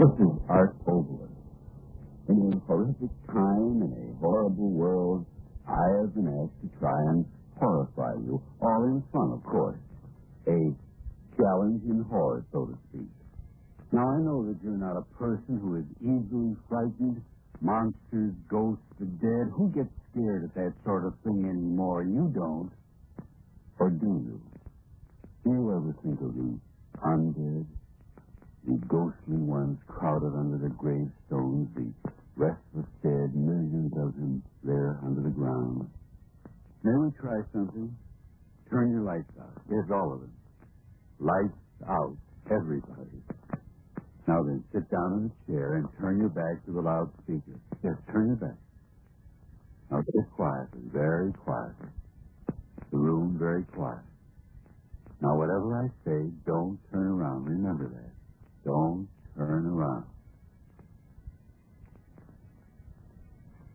This is Arch Oboler. In a horrific time, in a horrible world, I have been asked to try and horrify you, all in fun, of course. A challenge in horror, so to speak. Now, I know that you're not a person who is easily frightened. Monsters, ghosts, the dead. Who gets scared at that sort of thing anymore? You don't. Or do you? Do you ever think of the undead? The ghostly ones crowded under the gravestones, the restless dead, millions of them there under the ground. May we try something? Turn your lights out. Yes, all of them. Lights out. Everybody. Now then, sit down in the chair and turn your back to the loudspeaker. Yes, turn your back. Now sit quietly, very quietly. The room very quiet. Now, whatever I say, don't turn around. Remember that. Don't turn around.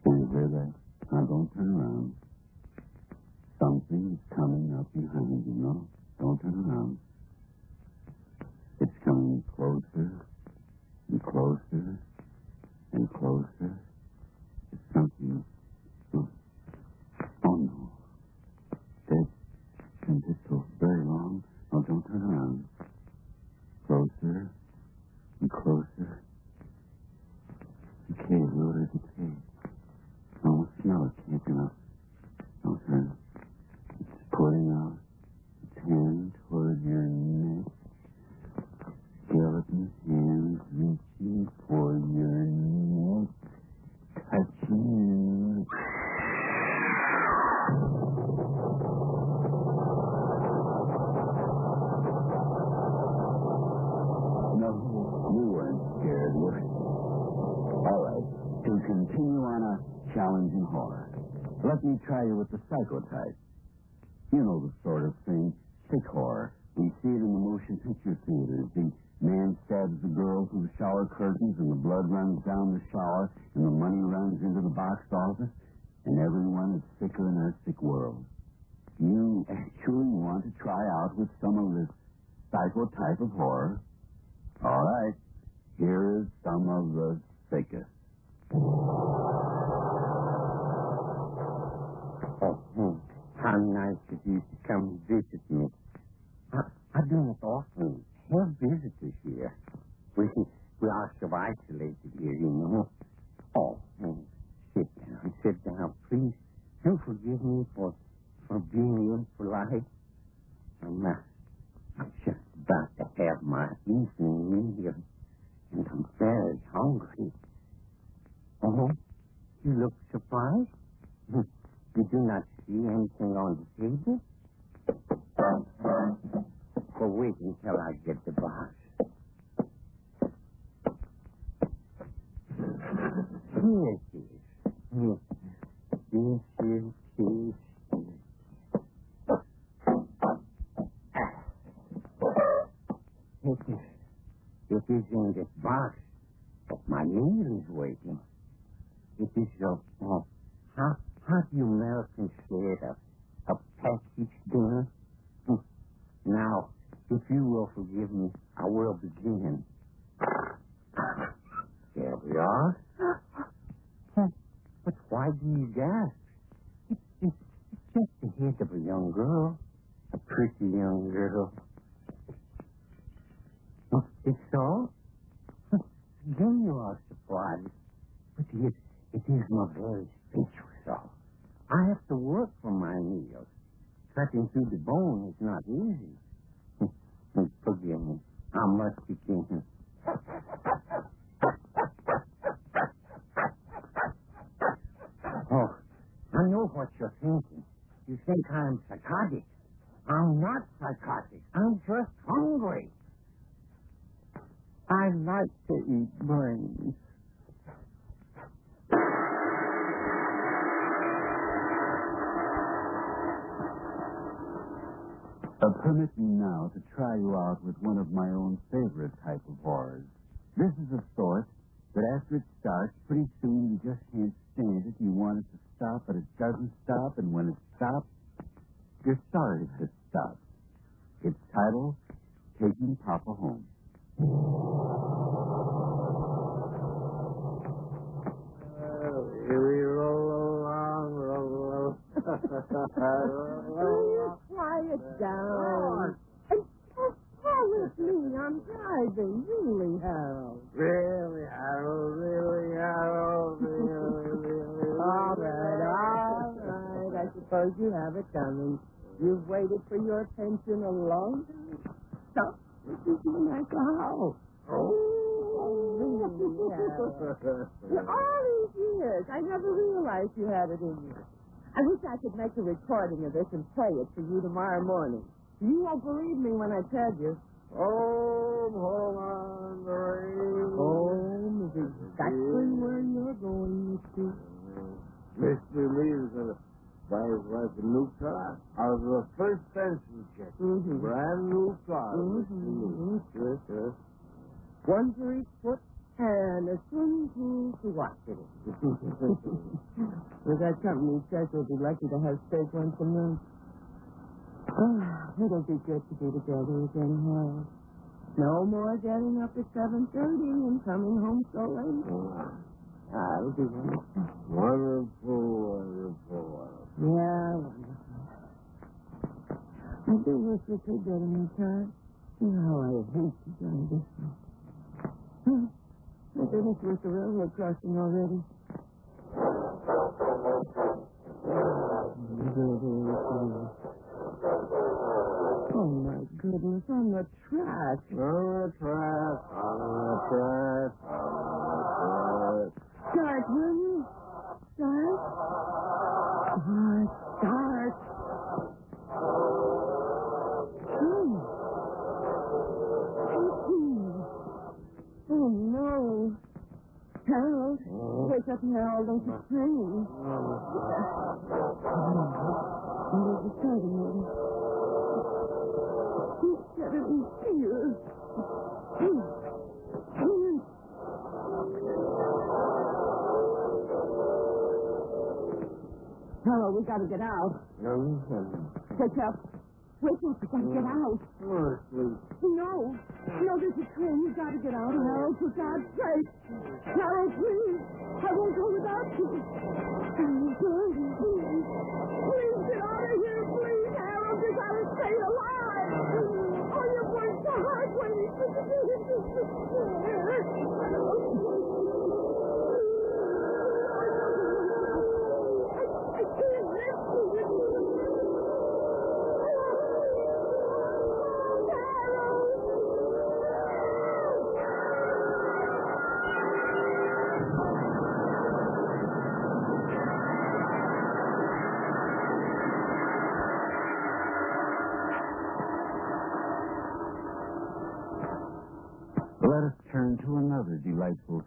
Do you hear that? Now, don't turn around. Something is coming up behind you, no? Don't turn around. It's coming closer and closer and closer. It's something. Oh, no. That can just go very long. No, don't turn around. Closer and closer. Okay, where is the cave? I almost smell it kicking up. No, sir. It's putting out its hand toward your neck. Skeleton hands reaching for your neck, touching you. No, you weren't scared, were you? All right. To continue on a challenging horror, let me try you with the psychotype. You know the sort of thing, sick horror. We see it in the motion picture theaters. The man stabs the girl through the shower curtains, and the blood runs down the shower, and the money runs into the box office, and everyone is sicker in our sick world. You actually want to try out with some of this psychotype of horror? All right. Here is some of the sickest. Oh, hmm. how nice of you to come visit me. I, I do not often have visitors here. We, we are so isolated here, you know. Oh, hmm. sit down, sit down, please. Do forgive me for, for being impolite. I'm, uh, I'm just about to have my evening meal, and I'm very hungry. Oh, you look surprised? Did you do not see anything on the table? Well, wait until I get the box. Here it is. Here. This is his. It is, it is in this box that my meal is waiting. It is so, uh, how, how do you Americans say it? A, a package dinner? Hmm. Now, if you will forgive me, I will begin. There we are. Huh. But why do you gasp? It's, it's just the head of a young girl. A pretty young girl. Huh, It's so? Huh, Then you are surprised. But it, it is my very special soul. I have to work for my Cutting through the bone is not easy. Forgive me. I must begin. Oh, I know what you're thinking. You think I'm psychotic. I'm not psychotic. I'm just hungry. I like to eat brains. Uh, permit me now to try you out with one of my own favorite type of horrors. This is a sort that after it starts, pretty soon you just can't stand it. You want it to stop, but it doesn't stop, and when it stops, you're sorry that it stopped. It's titled Taking Papa Home. Well, here we roll along, roll along. roll along quiet down. And just promise me I'm driving, really, Harold. Really, Harold, really, Harold, really, really. All right, all right. I suppose you have it coming. You've waited for your pension a long time. Stop looking at the house. Oh. For all these years, I never realized you had it in you. I wish I could make a recording of this and play it for you tomorrow morning. You won't believe me when I tell you. Home, home the range. Home is exactly where you're going, Mr. Mr. Lee's gonna buy his wife a new car out of the first pension check. Mhm. Brand new car. Mr. Lee. Mhm. Yes, yes. One for each foot and a pool to watch it. With that company check, we'll be lucky to have steak once a month. Oh, it'll be good to be together again, Harold. No more getting up at 7.30 and coming home so late. Ah, it'll be wonderful. Wonderful, wonderful, wonderful. Yeah, wonderful. I do wish we could get in new car. You know how I hate to drive this one. My goodness, we're the railroad crossing already. Oh, my goodness, on the track. On the track, on the track, on the track. Start, will you? Start? Start, start. Hmm. Oh, no. Harold, wake up, Harold. Don't you scream. And there's the starting motor. He's better be here. Hmm. We gotta get out. Wake up. Wake up, we gotta get out. Honestly, No. No, there's a train. You gotta get out, Harold, for God's sake. Harold, please. I won't go without you. Harold, please. Please get out of here, please, Harold. You gotta stay alive. Oh, you've worked so hard waiting for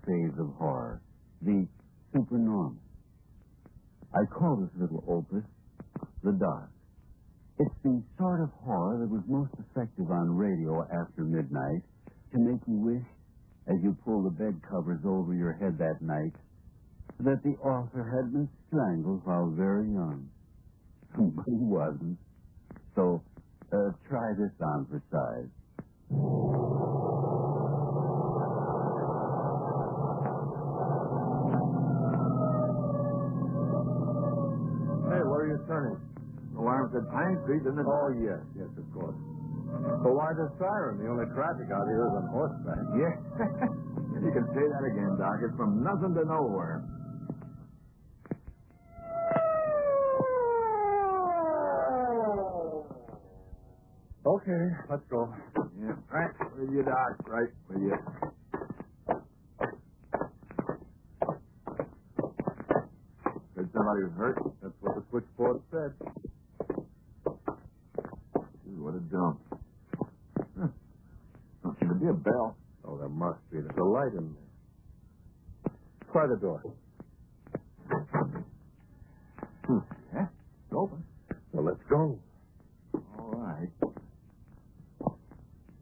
phase of horror, the supernormal. I call this little opus the dark. It's the sort of horror that was most effective on radio after midnight to make you wish, as you pull the bed covers over your head that night, that the author had been strangled while very young. but he wasn't. So uh, try this on for size. Are you turning? alarms at Pine Street isn't it? Oh, yes, yes, of course. So why the siren? The only traffic out here is on horseback. Yes. Yeah. you can say that again, Doc. It's from nothing to nowhere. Okay, let's go. Yeah, right with you, Doc. Right with you. Said somebody was hurt. Switchboard said. Gee, what a dump. Huh. Don't seem to be a bell. Oh, there must be. There's a light in there. Try the door. Hmm. Yeah, it's open. Well, let's go. All right.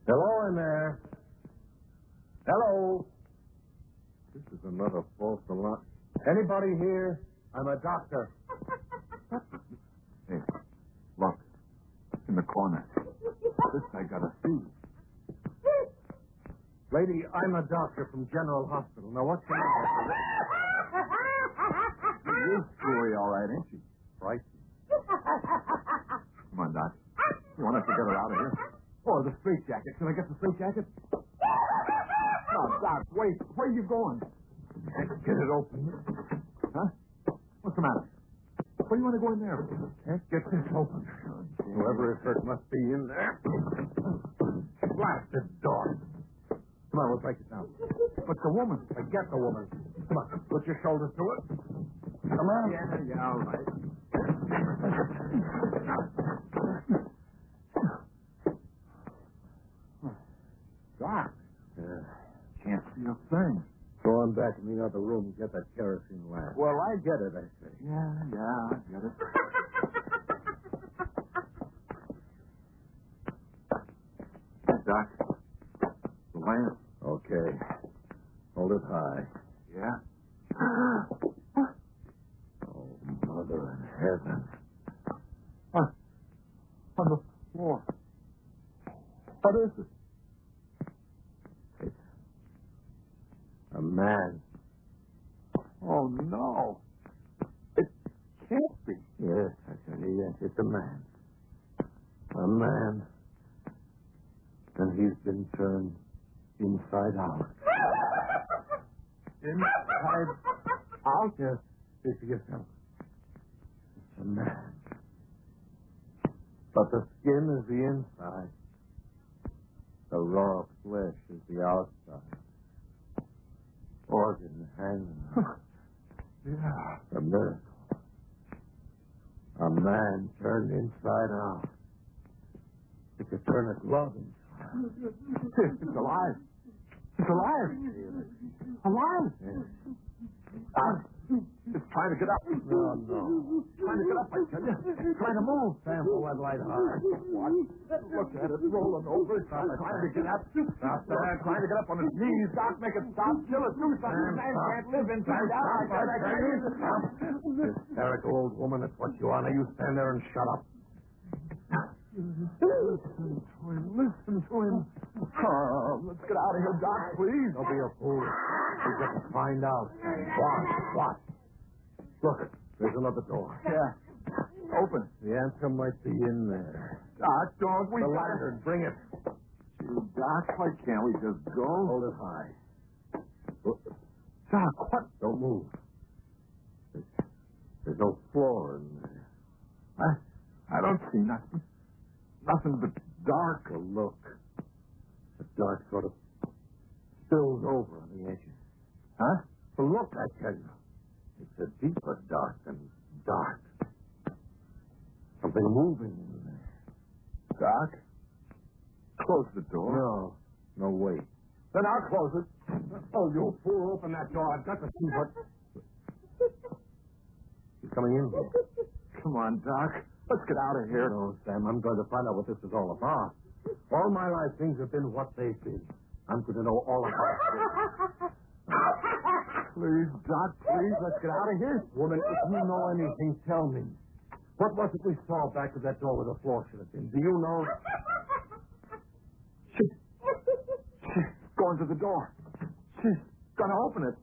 Hello in there. Hello. This is another false alarm. Anybody here? I'm a doctor. doctor from General Hospital. Now, what's the matter? She is screwy, all right, ain't she? Right. Come on, Doc. You want us to get her out of here? Oh, the straight jacket. Can I get the straight jacket? Oh, Doc, wait. Where are you going? Get it open. Huh? What's the matter? What do you want to go in there? Can't get this open. Whoever it hurt must be in there. Woman. Forget the woman. Come on, put your shoulders to it. Come on. Yeah, yeah, all right. Doc. Can't see a thing. Go on back in the other room and get that kerosene lamp. Well, I get it, I say. Yeah, yeah, I get it. Doc, the lamp. Okay. Hold it high. Yeah? Oh, Mother in heaven. On, on the floor. What is it? A man. Oh, no. It can't be. Yes, I tell you, yes, it's a man. A man. And he's been turned inside out. Inside out? Yes, it's yourself. It's a man. But the skin is the inside. The raw flesh is the outside. Organ hanging. Yeah. A miracle. A man turned inside out. You could turn a glove inside. It's alive. It's alive. Alive. Ah, it's trying to get up. No, no. Trying to get up, I tell you. It's trying to move. Sam, pull that light hard. What? Look at it rolling over. It's trying to get up. Stop there. Trying to get up on its knees. Doc, make it stop. Kill it. Do something. Man can't live inside out. I said I can't. Stop. Hysterical old woman, that's what you are. Now you stand there and shut up. Listen to him. Listen to him. Oh, let's get out of here, Doc, please. Don't be a fool. We've got to find out. What? What? Look, there's another door. Yeah. Open. The answer might be in there. Doc, don't we The lantern, bring it. You, Doc, why can't we just go? Hold it high. Doc, what? Don't move. There's, there's no floor in there. I, I don't see nothing. Nothing but dark. So look. The dark sort of spills over on the edges. Huh? So look, I tell you. It's a deeper dark than dark. Something moving in there. Doc? Close the door. No. No, wait. Then I'll close it. Oh, you fool, open that door. I've got to see what... He's coming in. Come on, Doc. Let's get out of here. No, Sam, I'm going to find out what this is all about. All my life, things have been what they've been. I'm going to know all about it. Please, Doc, please, let's get out of here. Woman, if you know anything, tell me. What was it we saw back of that door where the floor should have been? Do you know? She, she's going to the door. She's going to open it.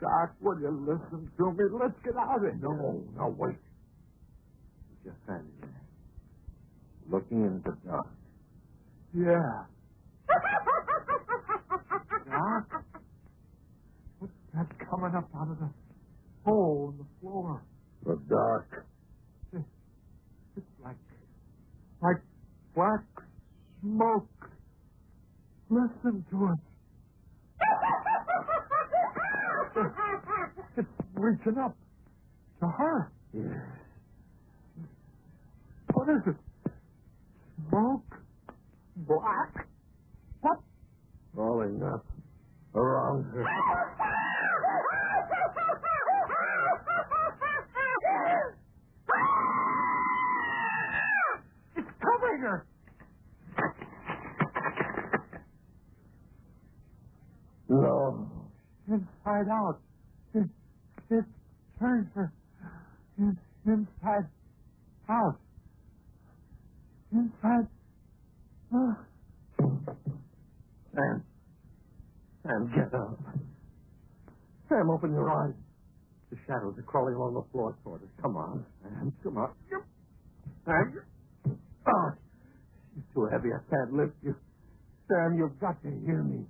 Doc, will you listen to me? Let's get out of here. No, no, wait. He's just standing there, looking into the dark. Yeah. Doc? What's that coming up out of the hole in the floor? The dark. It's like, like black smoke. Listen to it. It's reaching up to her. Yes. What is it? Smoke? Black? What? Rolling up around her. It's covering her. No. Inside out. It, it turns her in, inside out. Inside. Oh. Sam. Sam, get up. Sam, open your eyes. The shadows are crawling along the floor toward us. Come on, Sam. Come on. Sam. Oh, you're ah, so heavy I can't lift you. Sam, you've got to hear me.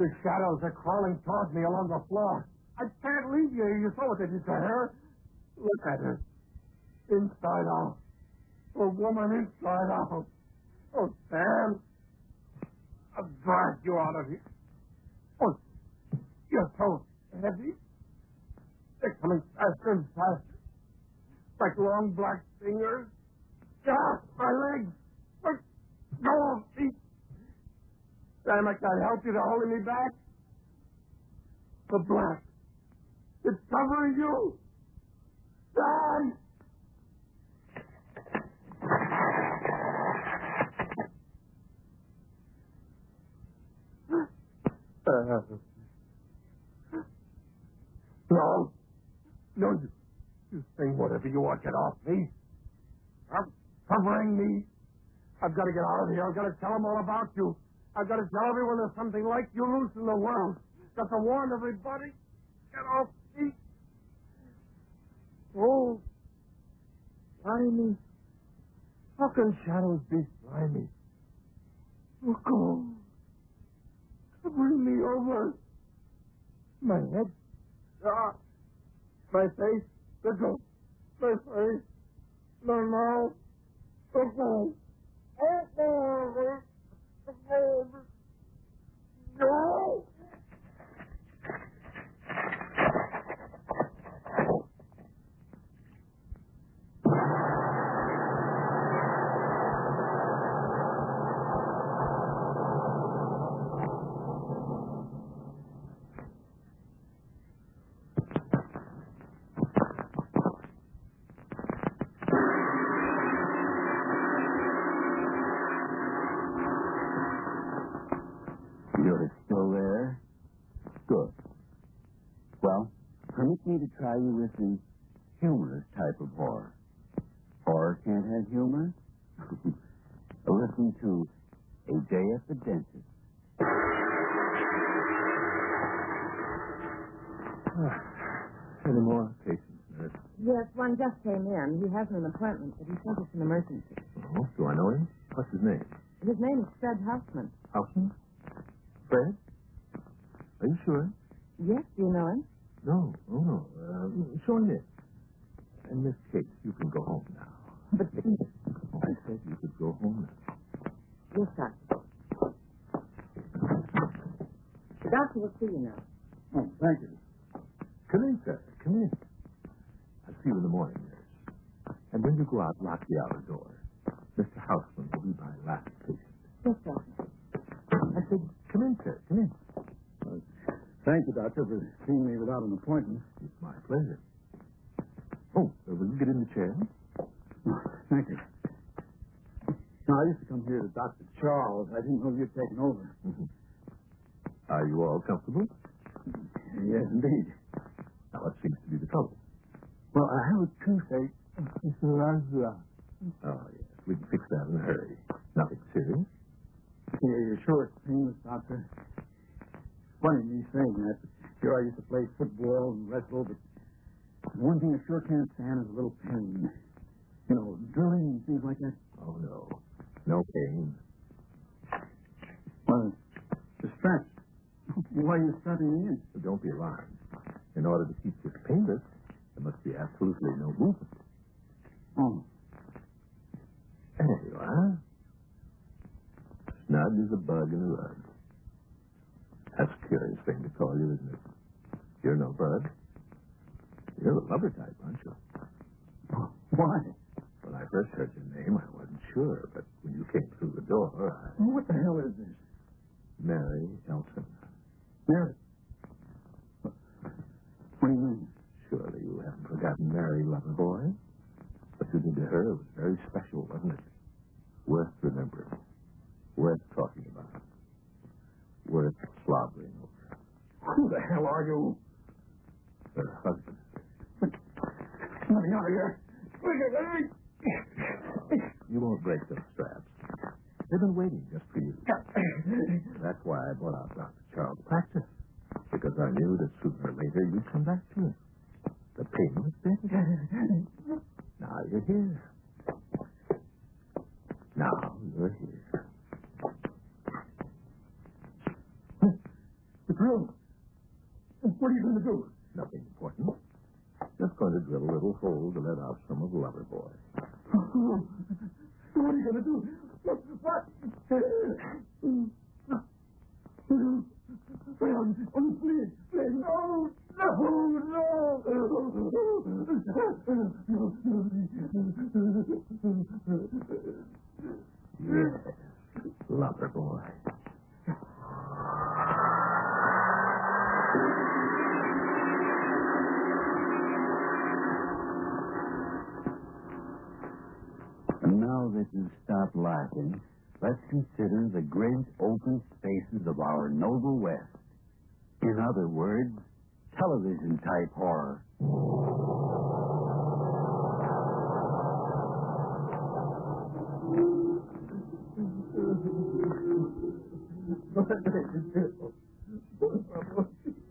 The shadows are crawling toward me along the floor. I can't leave you. You saw what they did to her. Look at her. Inside out. A woman inside out. Oh, Sam. I've dragged you out of here. Oh, you're so heavy. They're coming faster and faster. Like long black fingers. Ah, my legs. Look, go feet. Sam, I can't help you. They're holding me back. The black. It's covering you. Sam! Uh, no. No, you, you say whatever you want. Get off me. I'm covering me. I've got to get out of here. I've got to tell them all about you. I've got to tell everyone there's something like you loose in the world. Got to warn everybody. Get off me. Oh, slimy. How can shadows be slimy? Oh, God. Bring me over. My head. Ah. My face. The go. My face. My mouth. The go. Oh, God. No! You're still there? Good. Well, permit me to try you with the humorous type of horror. Horror can't have humor? Listen to A Day at the Dentist. Any more patients, nurse? Yes, one just came in. He has an appointment, but he says it's an emergency. Oh, do I know him? What's his name? His name is Fred Huffman. Houseman? Fred? Are you sure? Yes, do you know him? No, oh no. Um, show him in. And Miss Kate, you can go home now. But, I said you could go home now. yes, sir. The doctor will see you now. Oh, thank you. Come in, sir. Come in. I'll see you in the morning, nurse. And when you go out, lock the outer door. Mr. Houseman will be my last patient. Yes, sir. I said, come in, sir. Come in. Thank you, Doctor, for seeing me without an appointment. It's my pleasure. Oh, uh, will you get in the chair? Thank you. No, I used to come here to Dr. Charles. I didn't know you'd taken over. Are you all comfortable? Yes, indeed. Now, what seems to be the trouble? Well, I have a toothache. Mr. Razzura. Oh, yes. We can fix that in a hurry. Nothing serious. Yeah, you're sure it's painless, Doctor? Funny me saying that. Sure, I used to play football and wrestle, but one thing I sure can't stand is a little pain. You know, drilling and things like that. Oh, no. No pain. Well, the stretch. Why are you starting me in? Don't be alarmed. In order to keep this painless, there must be absolutely no movement. Oh, There you are. Snug as a bug in a rug. That's a curious thing to call you, isn't it? You're no bug. You're the lover type, aren't you? why? When I first heard your name, I wasn't sure, but when you came through the door, I... What the hell is this? Mary Elton. Mary. What do you mean? Surely you haven't forgotten Mary Loverboy? What you did to her was very special, wasn't it? Worth remembering. Worth talking about. Worth slobbering over. Who the hell are you? Her husband. Let me out of here. You won't break those straps. They've been waiting just for you. That's why I brought out Dr. Charles Practice. Because I knew that sooner or later you'd come back to it. The pain was dead. Now you're here. The drill. What are you going to do? Nothing important. Just going to drill a little hole to let out some of the lover boy. What are you going to do? What? What? Leon, oh, please, please, no, no, no. Yes, lover boy. And now that you've stopped laughing, let's consider the great open spaces of our noble West. In other words, television type horror.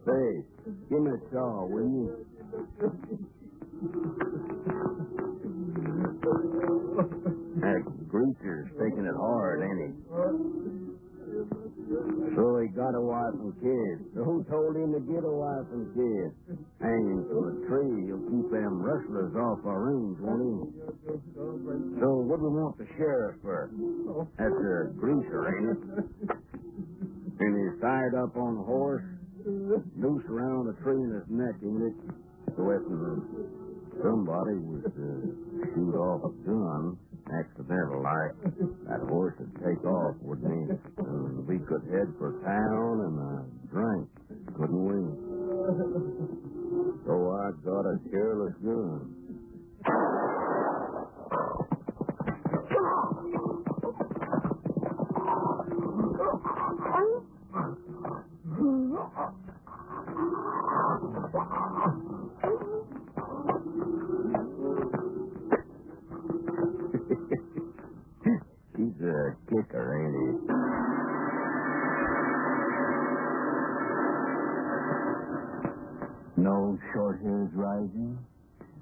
Say, give me a shawl, will you? That greaser's taking it hard, ain't he? So he got a wife and kids. So who told him to get a wife and kids? Hanging from a tree, he'll keep them rustlers off our range, won't he? So what do we want the sheriff for? That's a greaser, ain't it? And he's tied up on a horse, noose around a tree in his neck, ain't it? So if somebody was to shoot off a gun, accidental like, that horse would take off, wouldn't he? And we could head for town and a drink, couldn't we? So I got a careless gun. Hairs rising?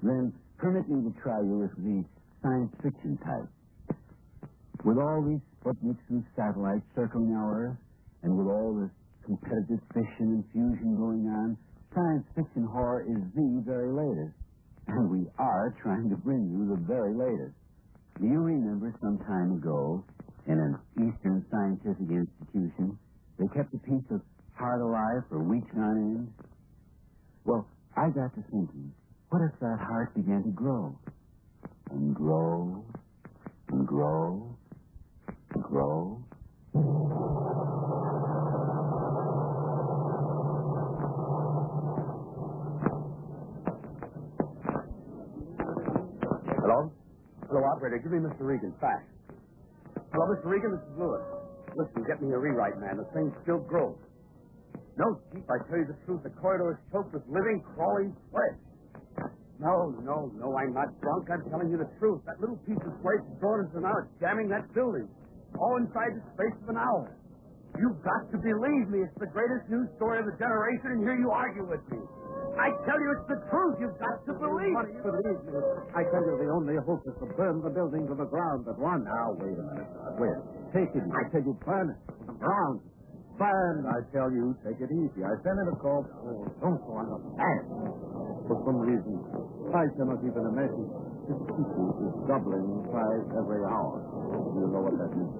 Then permit me to try you with the science fiction type. With all these Sputniks and satellites circling our Earth, and with all this competitive fission and fusion going on, science fiction horror is the very latest. And we are trying to bring you the very latest. Do you remember some time ago, in an Eastern scientific institution, they kept a piece of heart alive for weeks on end? Well, I got to thinking, what if that heart began to grow? And grow, and grow, and grow? Hello? Hello, operator. Give me Mr. Regan, fast. Hello, Mr. Regan, this is Lewis. Listen, get me a rewrite, man. The thing still grows. No, Chief, I tell you the truth. The corridor is choked with living, crawling flesh. No, no, no, I'm not drunk. I'm telling you the truth. That little piece of flesh is growing into now. It's jamming that building. All inside the space of an hour. You've got to believe me. It's the greatest news story of the generation, and here you argue with me. I tell you it's the truth. You've got to believe What me. believe me? I tell you, the only hope is to burn the building to the ground at one. Now, wait a minute. Wait. Take it. I tell you, burn it to the ground. Burn. I tell you, take it easy. I sent in a call. Oh, don't go on the fast. For some reason, I cannot even imagine. This city is doubling in size every hour. You know what that means?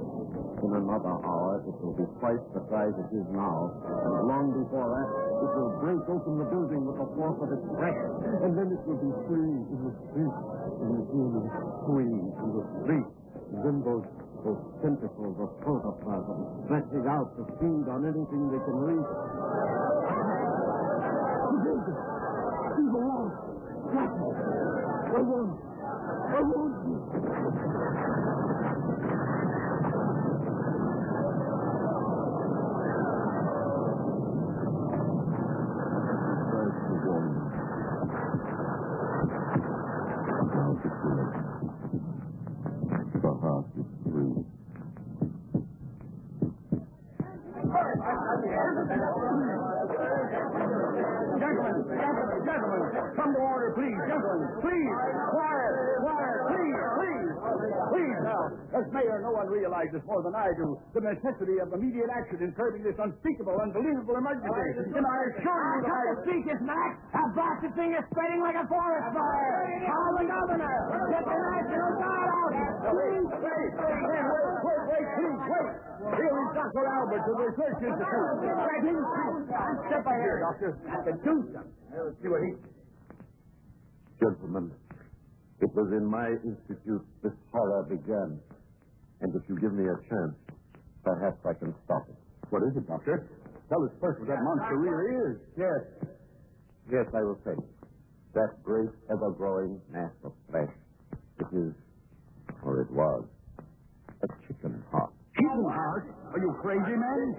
In another hour, it will be twice the size it is now. And long before that, it will break open the building with the force of its breath. And then it will be free in the street. in the human free in the street. Then those, tentacles of protoplasm stretching out to feed on anything they can reach. He's alive. I won't. I won't. The house is free. Gentlemen, gentlemen, gentlemen, come to order, please. Gentlemen, please. Quiet, quiet, please, please. Please now. As mayor, no one realizes more than I do the necessity of immediate action in curbing this unspeakable, unbelievable emergency. And I assure you that I... speak is Mac. A blasted thing is spreading like a forest fire. Call the governor. Get the National Guard out. Wait, wait, wait, wait, wait, please, wait. Here is Dr. Albert the Research Institute. Let him Step Here, ahead. Doctor. I can do something. Let's see what he... Gentlemen, it was in my institute this horror began. And if you give me a chance, perhaps I can stop it. What is it, Doctor? Tell us first what that monster really is. Yes. Yes, I will say. That great, ever-growing mass of flesh. It is, or it was, a chicken heart. Chicken heart? Are you crazy, man?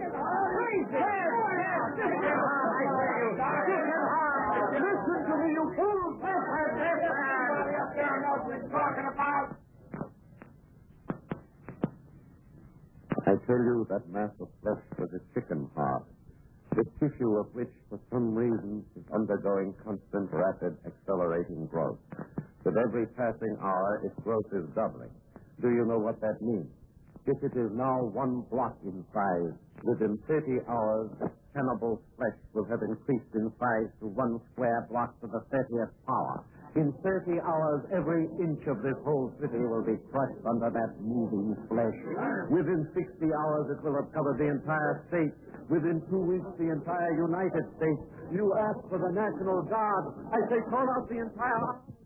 Listen to me, you fool. talking about. I tell you that mass of flesh was a chicken heart, the tissue of which, for some reason, is undergoing constant, rapid, accelerating growth. With every passing hour, its growth is doubling. Do you know what that means? If it is now one block in size, within 30 hours, cannibal flesh will have increased in size to one square block to the 30th power. In 30 hours, every inch of this whole city will be crushed under that moving flesh. Within 60 hours, it will have covered the entire state. Within two weeks, the entire United States. You ask for the National Guard. I say, call out the entire...